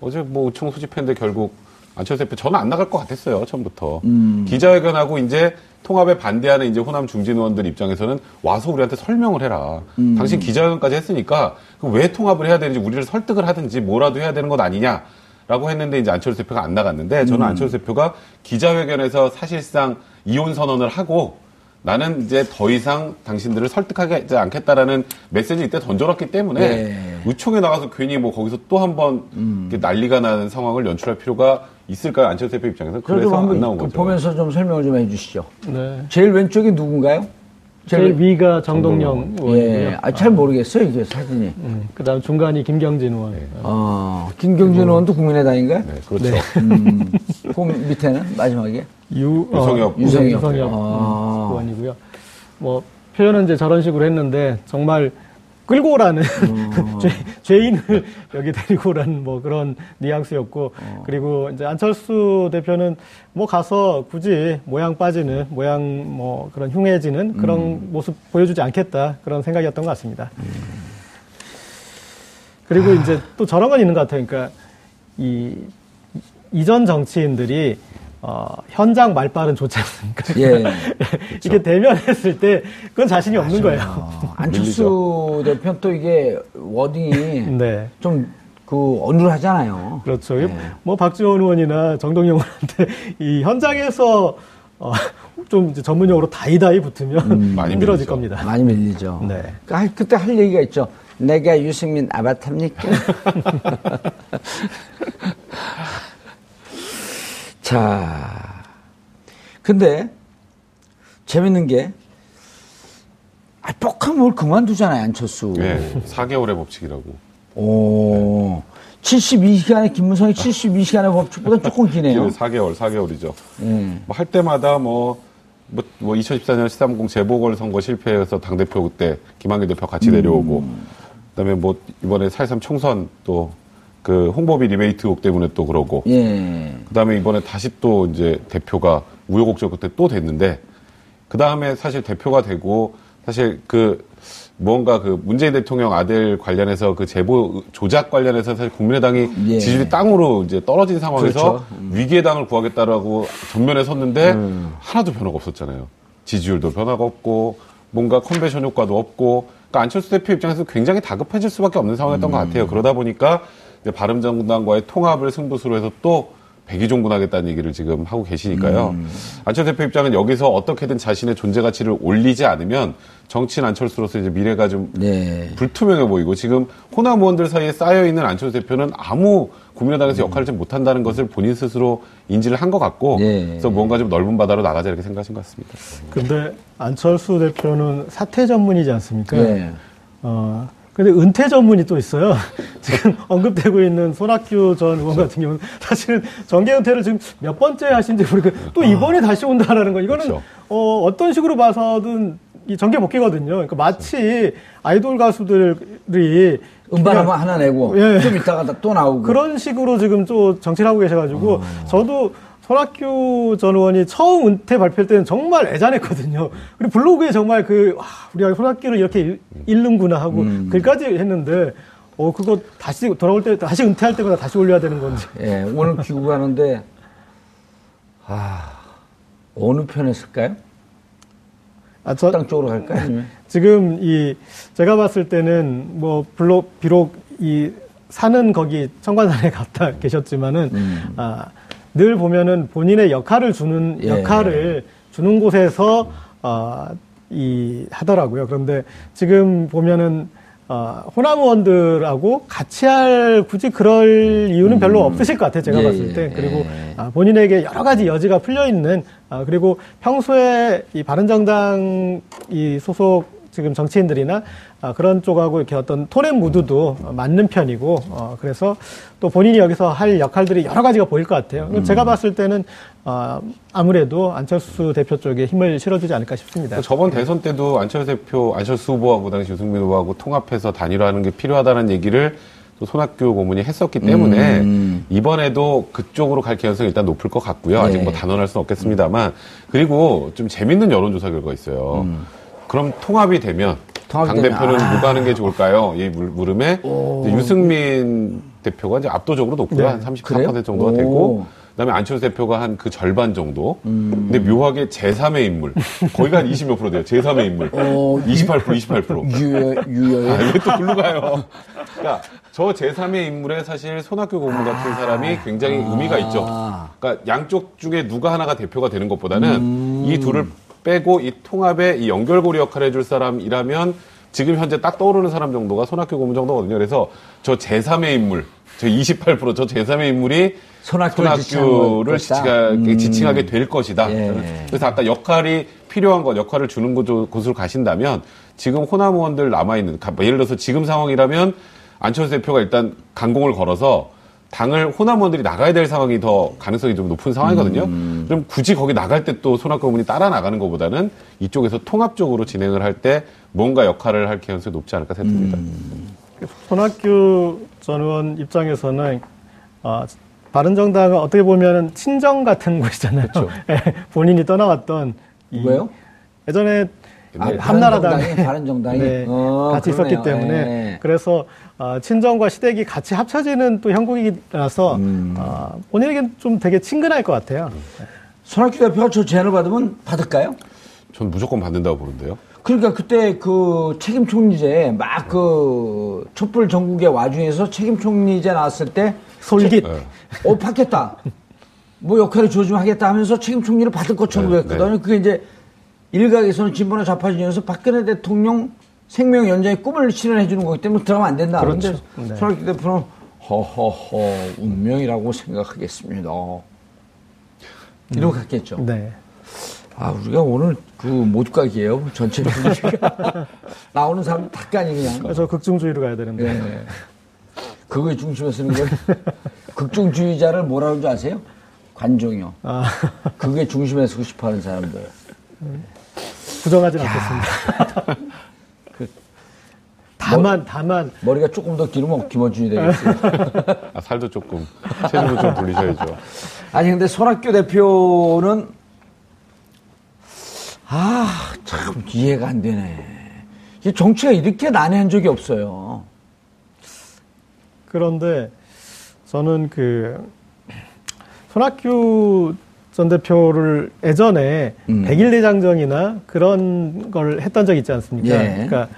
어제 뭐 우총 소집했는데 결국 안철수 대표 저는 안 나갈 것 같았어요 처음부터 기자회견하고 이제 통합에 반대하는 이제 호남 중진 의원들 입장에서는 와서 우리한테 설명을 해라. 당신 기자회견까지 했으니까 왜 통합을 해야 되는지 우리를 설득을 하든지 뭐라도 해야 되는 것 아니냐. 라고 했는데 이제 안철수 대표가 안 나갔는데 저는 안철수 대표가 기자회견에서 사실상 이혼 선언을 하고 나는 이제 더 이상 당신들을 설득하지 않겠다라는 메시지 이때 던져놨기 때문에 네. 의총에 나가서 괜히 뭐 거기서 또 한번 난리가 나는 상황을 연출할 필요가 있을까요? 안철수 대표 입장에서 그래서 안 한번 나온 그 거죠. 보면서 좀 설명을 좀 해주시죠. 네. 제일 왼쪽이 누군가요? 제일 위가 정동영 의원이고요. 예, 아, 잘 모르겠어요 이게 사진이. 음, 그다음 중간이 김경진 의원. 어, 김경진 의원도 국민의당인가요? 네, 그렇죠. 음, 그 밑에는 마지막에 유, 유성엽. 어, 유성엽. 유성엽 아. 음, 의원이고요. 뭐 표현은 이제 저런 식으로 했는데 정말 끌고 오라는. 죄, 죄인을 여기 데리고 오라는 뭐 그런 뉘앙스였고 그리고 이제 안철수 대표는 뭐 가서 굳이 모양 빠지는 모양 뭐 그런 흉해지는 그런 모습 보여주지 않겠다 그런 생각이었던 것 같습니다. 그리고 이제 또 저런 건 있는 것 같아요. 그러니까 이 이전 정치인들이 어, 현장 말빨은 좋지 않습니까? 예. 이게 대면했을 때 그건 자신이 없는 거예요. 어, 안철수 대표 또 이게 워딩이 네. 좀그 어눌하잖아요. 그렇죠. 네. 뭐 박지원 의원이나 정동영 의원한테 이 현장에서 어, 좀 이제 전문용어로 다이다이 붙으면 많이 힘들어질 밀리죠. 겁니다. 많이 밀리죠. 네. 그 할- 그때 할 얘기가 있죠. 내가 유승민 아바타입니까? 자, 근데 재밌는 게 아, 뻑하면 뭘 그만두잖아요, 안철수. 네, 4개월의 법칙이라고. 오, 72시간의 김무성이 72시간의 법칙보다 조금 기네요. 4개월, 4개월이죠. 예. 뭐할 때마다 뭐, 뭐, 뭐 2014년 13공 재보궐 선거 실패해서 당대표 그때 김한길 대표 같이 내려오고, 그 다음에 뭐 이번에 4.3 총선 또 그 홍보비 리베이트 의혹 때문에 또 그러고, 예. 그다음에 이번에 다시 또 이제 대표가 우여곡절 끝에 또 됐는데 그다음에 사실 대표가 되고 사실 그 뭔가 그 문재인 대통령 아들 관련해서 그 제보 조작 관련해서 사실 국민의당이 예. 지지율이 땅으로 이제 떨어진 상황에서 그렇죠. 위기의 당을 구하겠다라고 전면에 섰는데 하나도 변화가 없었잖아요. 지지율도 변화가 없고 뭔가 컨벤션 효과도 없고 그러니까 안철수 대표 입장에서 굉장히 다급해질 수밖에 없는 상황이었던 것 같아요. 그러다 보니까 바른정당과의 통합을 승부수로 해서 또 백의종군하겠다는 얘기를 지금 하고 계시니까요. 안철수 대표 입장은 여기서 어떻게든 자신의 존재 가치를 올리지 않으면 정치인 안철수로서 이제 미래가 좀 네. 불투명해 보이고 지금 호남 의원들 사이에 쌓여 있는 안철수 대표는 아무 국민의당에서 역할을 좀 못한다는 것을 본인 스스로 인지를 한 것 같고 네. 그래서 뭔가 좀 넓은 바다로 나가자 이렇게 생각하신 것 같습니다. 근데 안철수 대표는 사퇴 전문이지 않습니까? 네. 어, 근데 은퇴 전문이 또 있어요. 지금 언급되고 있는 손학규 전 의원 같은 경우는 사실은 정계 은퇴를 지금 몇 번째 하신지 모르고 또 이번에 다시 온다라는 거 이거는 그렇죠. 어, 어떤 식으로 봐서든 이 정계 복귀거든요. 그러니까 마치 아이돌 가수들이 음반 한번 하나 내고 예. 좀 있다가 또 나오고 그런 식으로 지금 또 정치를 하고 계셔가지고 어. 저도 손학규 전 의원이 처음 은퇴 발표할 때는 정말 애잔했거든요. 그리고 블로그에 정말 그, 와, 우리가 손학규를 이렇게 읽- 읽는구나 하고 음. 글까지 했는데, 어, 그거 다시 돌아올 때, 다시 은퇴할 때마다 다시 올려야 되는 건지. 예, 오늘 귀국하는데 아 어느 편에 쓸까요? 아, 저, 땅 쪽으로 갈까요? 아니면? 지금 이, 제가 봤을 때는 뭐, 블로, 비록 이, 사는 거기 청관산에 갔다 계셨지만은, 음. 아, 늘 보면은 본인의 역할을 주는, 예. 역할을 주는 곳에서, 아, 이, 하더라고요. 그런데 지금 보면은, 아, 호남 의원들하고 같이 할, 굳이 그럴 이유는 별로 없으실 것 같아요. 제가 음. 예, 봤을 때. 예. 그리고 예. 아, 본인에게 여러 가지 여지가 풀려 있는 아, 그리고 평소에 이 바른정당 이 소속 지금 정치인들이나 아, 그런 쪽하고 이렇게 어떤 톤의 무드도 어, 맞는 편이고 어, 그래서 또 본인이 여기서 할 역할들이 여러 가지가 보일 것 같아요. 음. 제가 봤을 때는 아, 아무래도 안철수 대표 쪽에 힘을 실어주지 않을까 싶습니다. 그러니까 저번 대선 때도 안철수 대표, 안철수 후보하고 당시 유승민 후보하고 통합해서 단일화하는 게 필요하다는 얘기를 또 손학규 고문이 했었기 때문에 음. 이번에도 그쪽으로 갈 가능성이 일단 높을 것 같고요. 아직 네. 뭐 단언할 수는 없겠습니다만 그리고 좀 재밌는 여론조사 결과가 있어요. 그럼 통합이 되면 당 대표는 아. 누가 하는 게 좋을까요? 이 물- 물음에 유승민 대표가 이제 압도적으로 높고요. 네. 한34% 그래요? 정도가 오. 되고 그다음에 안철수 대표가 한 그 절반 정도. 음. 근데 묘하게 제3의 인물. 거기가 한 20 몇 프로 돼요. 제3의 인물. 어, 28% 28%. 유여 유여의 아, 왜또 글로 가요? 그러니까 저 제3의 인물에 사실 손학규 고문 같은 사람이 굉장히 의미가 있죠. 아. 그러니까 양쪽 중에 누가 하나가 대표가 되는 것보다는 음. 이 둘을 빼고 이 통합의 이 연결고리 역할을 해줄 사람이라면 지금 현재 딱 떠오르는 사람 정도가 손학규 고문 정도거든요. 그래서 저 제3의 인물, 저 28%저 제3의 인물이 손학규를. 지칭하, 음. 지칭하게 될 것이다. 예. 그래서 아까 역할이 필요한 것, 역할을 주는 곳- 곳으로 가신다면 지금 호남 의원들 남아있는, 가- 예를 들어서 지금 상황이라면 안철수 대표가 일단 강공을 걸어서 당을 호남 의원들이 나가야 될 상황이 더 가능성이 좀 높은 상황이거든요. 음. 그럼 굳이 거기 나갈 때 또 손학규 의원이 따라 나가는 것보다는 이쪽에서 통합적으로 진행을 할 때 뭔가 역할을 할 가능성이 높지 않을까 생각됩니다. 음. 손학규 전 의원 입장에서는 어, 바른정당은 어떻게 보면 친정 같은 곳이잖아요. 예, 본인이 떠나왔던 이- 왜요? 예전에 아, 한나라당 바른정당이, 바른정당이? 네, 어, 같이 그러네요. 있었기 때문에 예. 그래서 어, 친정과 시댁이 같이 합쳐지는 또 형국이라서 음. 어, 본인에겐 좀 되게 친근할 것 같아요. 손학규 대표가 저 제안을 받으면 받을까요? 전 무조건 받는다고 보는데요. 그러니까 그때 그 책임 총리제 막 그 촛불 전국의 와중에서 책임 총리제 나왔을 때 솔깃. 네. 어, 받겠다. 뭐 역할을 조좀 하겠다 하면서 책임 총리를 받을 것처럼 네, 그랬거든요. 그게 이제 일각에서는 진보나 좌파진영에서 박근혜 대통령 생명 연장의 꿈을 실현해 주는 거기 때문에 들어가면 안 된다. 그렇죠. 그런데 네. 손학규 대표는 허허허 운명이라고 생각하겠습니다. 이러고 갔겠죠. 네. 아, 우리가 오늘 그 모두각이에요. 전체 분위기가. 나오는 사람 다 까니 그냥. 그래서 극중주의로 가야 되는데. 네. 그거에 중심에 서는 거예요. 극중주의자를 뭐라고 하는지 아세요? 관종이요. 아, 그게 중심에 서고 싶어 하는 사람들. 부정하진 않겠습니다. 그 다만, 다만, 머리가 조금 더 기르면 김어준이 되겠어요. 아, 살도 조금, 체중도 좀 돌리셔야죠. 아니, 근데 손학규 대표는, 아, 참 이해가 안 되네. 이 정치가 이렇게 난해한 적이 없어요. 그런데 저는 그 손학규 전 대표를 예전에 음. 백일 대장정이나 그런 걸 했던 적 있지 않습니까? 예. 그러니까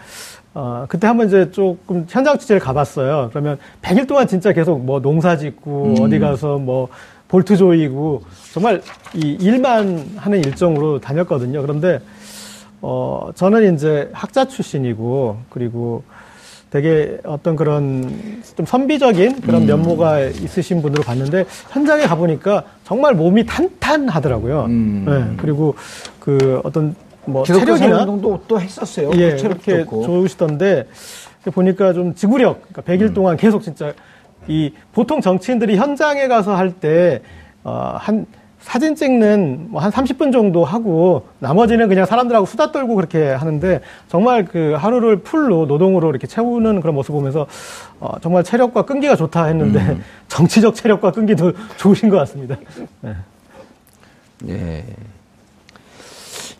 어, 그때 한번 이제 조금 현장 취재를 가봤어요. 그러면 100일 동안 진짜 계속 뭐 농사 짓고 음. 어디 가서 뭐 볼트 조이고 정말 이 일만 하는 일정으로 다녔거든요. 그런데 어 저는 이제 학자 출신이고 그리고 되게 어떤 그런 좀 선비적인 그런 면모가 있으신 분으로 봤는데 현장에 가보니까 정말 몸이 탄탄하더라고요. 네, 그리고 그 어떤 뭐 체력이나 사운동도 또 했었어요. 예, 체력 이렇게 좋고. 좋으시던데 보니까 좀 지구력, 그러니까 100일 동안 계속 진짜 이 보통 정치인들이 현장에 가서 할때 어, 한 사진 찍는 뭐 한 30분 정도 하고 나머지는 그냥 사람들하고 수다 떨고 그렇게 하는데 정말 그 하루를 풀로 노동으로 이렇게 채우는 그런 모습 보면서 어, 정말 체력과 끈기가 좋다 했는데 정치적 체력과 끈기도 좋으신 것 같습니다. 네. 예.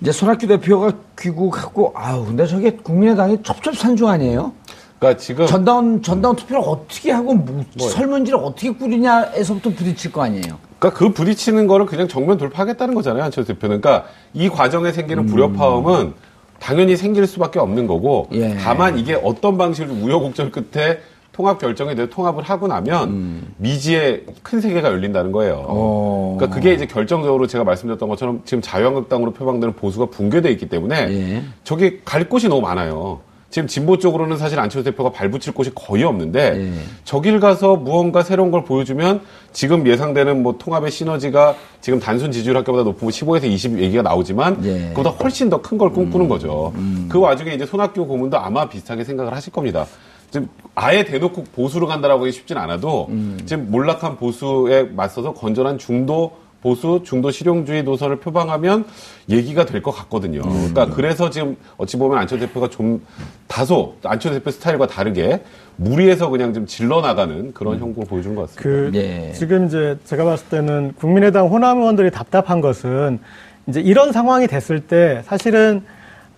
이제 손학규 대표가 귀국하고 아우 근데 저게 국민의당이 첩첩산중 아니에요? 그러니까 지금 전당 전당 투표를 어떻게 하고 뭐, 설문지를 어떻게 꾸리냐에서부터 부딪힐 거 아니에요. 그러니까 그 부딪히는 거를 그냥 정면 돌파하겠다는 거잖아요, 한철수 대표는. 그러니까 이 과정에 생기는 불협화음은 당연히 생길 수밖에 없는 거고, 예. 다만 이게 어떤 방식으로 우여곡절 끝에 통합 결정에 대해 통합을 하고 나면 미지의 큰 세계가 열린다는 거예요. 어. 그러니까 그게 이제 결정적으로 제가 말씀드렸던 것처럼 지금 자유한국당으로 표방되는 보수가 붕괴돼 있기 때문에 예. 저게 갈 곳이 너무 많아요. 지금 진보 쪽으로는 사실 안철수 대표가 발붙일 곳이 거의 없는데 예. 저길 가서 무언가 새로운 걸 보여주면 지금 예상되는 뭐 통합의 시너지가 지금 단순 지지율 학교보다 높으면 15에서 20 얘기가 나오지만 예. 그보다 훨씬 더 큰 걸 꿈꾸는 거죠. 그 와중에 이제 손학규 고문도 아마 비슷하게 생각을 하실 겁니다. 지금 아예 대놓고 보수로 간다라고 하기 쉽진 않아도 지금 몰락한 보수에 맞서서 건전한 중도 보수 중도 실용주의 노선을 표방하면 얘기가 될 것 같거든요. 그러니까 그래서 지금 어찌 보면 안철수 대표가 좀 다소 안철수 대표 스타일과 다르게 무리해서 그냥 좀 질러 나가는 그런 형국을 보여준 것 같습니다. 그 예. 지금 이제 제가 봤을 때는 국민의당 호남 의원들이 답답한 것은 이제 이런 상황이 됐을 때 사실은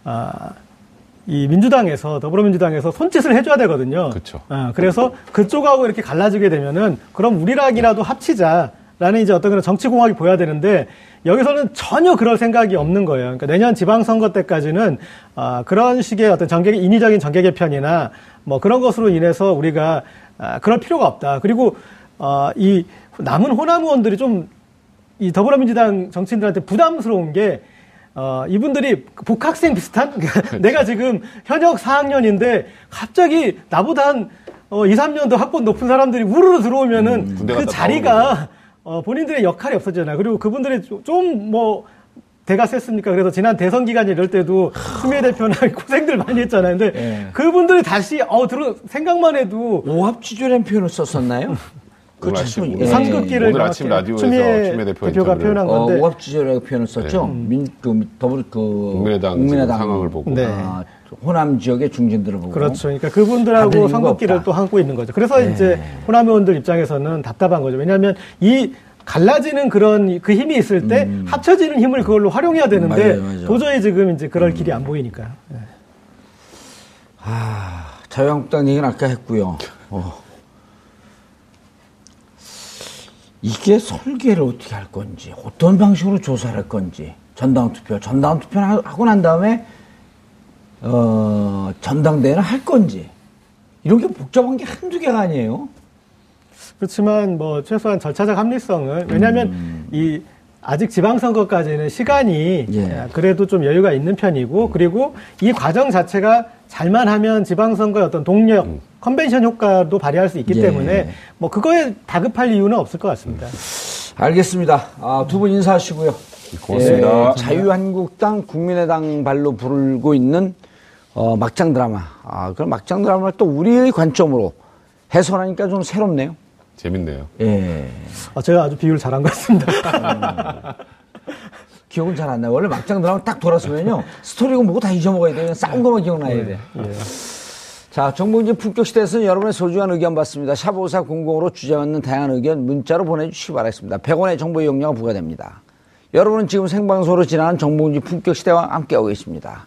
아, 이 민주당에서 더불어민주당에서 손짓을 해줘야 되거든요. 그쵸. 아, 그래서 그쪽하고 이렇게 갈라지게 되면은 그럼 우리랑이라도 합치자 라는 이제 어떤 그런 정치 공학이 보여야 되는데 여기서는 전혀 그럴 생각이 없는 거예요. 그러니까 내년 지방선거 때까지는 아, 그런 식의 어떤 정계 인위적인 정계 개편이나 뭐 그런 것으로 인해서 우리가 아, 그럴 필요가 없다. 그리고 어, 이 남은 호남 의원들이 좀 이 더불어민주당 정치인들한테 부담스러운 게 어, 이분들이 복학생 비슷한 내가 지금 현역 4학년인데 갑자기 나보다 한 어, 2, 3년 더 학번 높은 사람들이 우르르 들어오면은 군대 그 자리가 어, 본인들의 역할이 없어지잖아요. 그리고 그분들이 좀 뭐 대가 셌습니까? 그래서 지난 대선 기간 이럴 때도 추미애 대표나 고생들 많이 했잖아요. 근데 예. 그분들이 다시 어 들어 생각만 해도 오합지졸이라는 표현을 썼었나요? 그 아침, 예. 상극기를 오늘 아침 라디오에서 추미애 대표가 대표가 인터뷰를 표현한 어, 건데 오합지졸이라고 표현을 썼죠. 민, 그, 더불, 그. 국민의당 지금 상황을 보고. 네. 아, 호남 지역의 중진들을 보고. 그렇죠. 그러니까 그분들하고 없다. 또 하고 있는 거죠. 그래서 네. 이제 호남 의원들 입장에서는 답답한 거죠. 왜냐하면 이 갈라지는 그런 그 힘이 있을 때 합쳐지는 힘을 그걸로 활용해야 되는데 음. 맞아요, 맞아요. 도저히 지금 이제 그럴 길이 안 보이니까요. 네. 아, 자유한국당 얘기는 아까 했고요. 어. 이게 설계를 어떻게 할 건지, 어떤 방식으로 조사를 할 건지, 전당 투표, 전당 투표를 하- 하고 난 다음에, 어, 전당대회는 할 건지, 이런 게 복잡한 게 한두 개가 아니에요. 그렇지만 뭐 최소한 절차적 합리성은 왜냐하면 음. 이 아직 지방선거까지는 시간이 예. 그래도 좀 여유가 있는 편이고 그리고 이 과정 자체가 잘만 하면 지방선거의 어떤 동력, 컨벤션 효과도 발휘할 수 있기 예. 때문에 뭐 그거에 다급할 이유는 없을 것 같습니다. 알겠습니다. 아, 두 분 인사하시고요. 고맙습니다. 예, 자유한국당, 국민의당 발로 부르고 있는 어, 막장 드라마. 아, 그럼 막장 드라마를 또 우리의 관점으로 해설하니까 좀 새롭네요. 재밌네요. 예. 아, 제가 아주 비유를 잘한 것 같습니다. 기억은 잘 안 나요. 원래 막장 드라마 딱 돌아서면요. 스토리고 뭐고 다 잊어먹어야 돼요. 싸운 것만 기억나야 돼. 자, 정봉진 품격 시대에서는 여러분의 소중한 의견 받습니다. 샵5사 00으로 주제받는 다양한 의견 문자로 보내주시기 바라겠습니다. 100원의 정보 이용료가 부과됩니다. 여러분은 지금 생방송으로 진행하는 정봉진 품격 시대와 함께하고 계십니다.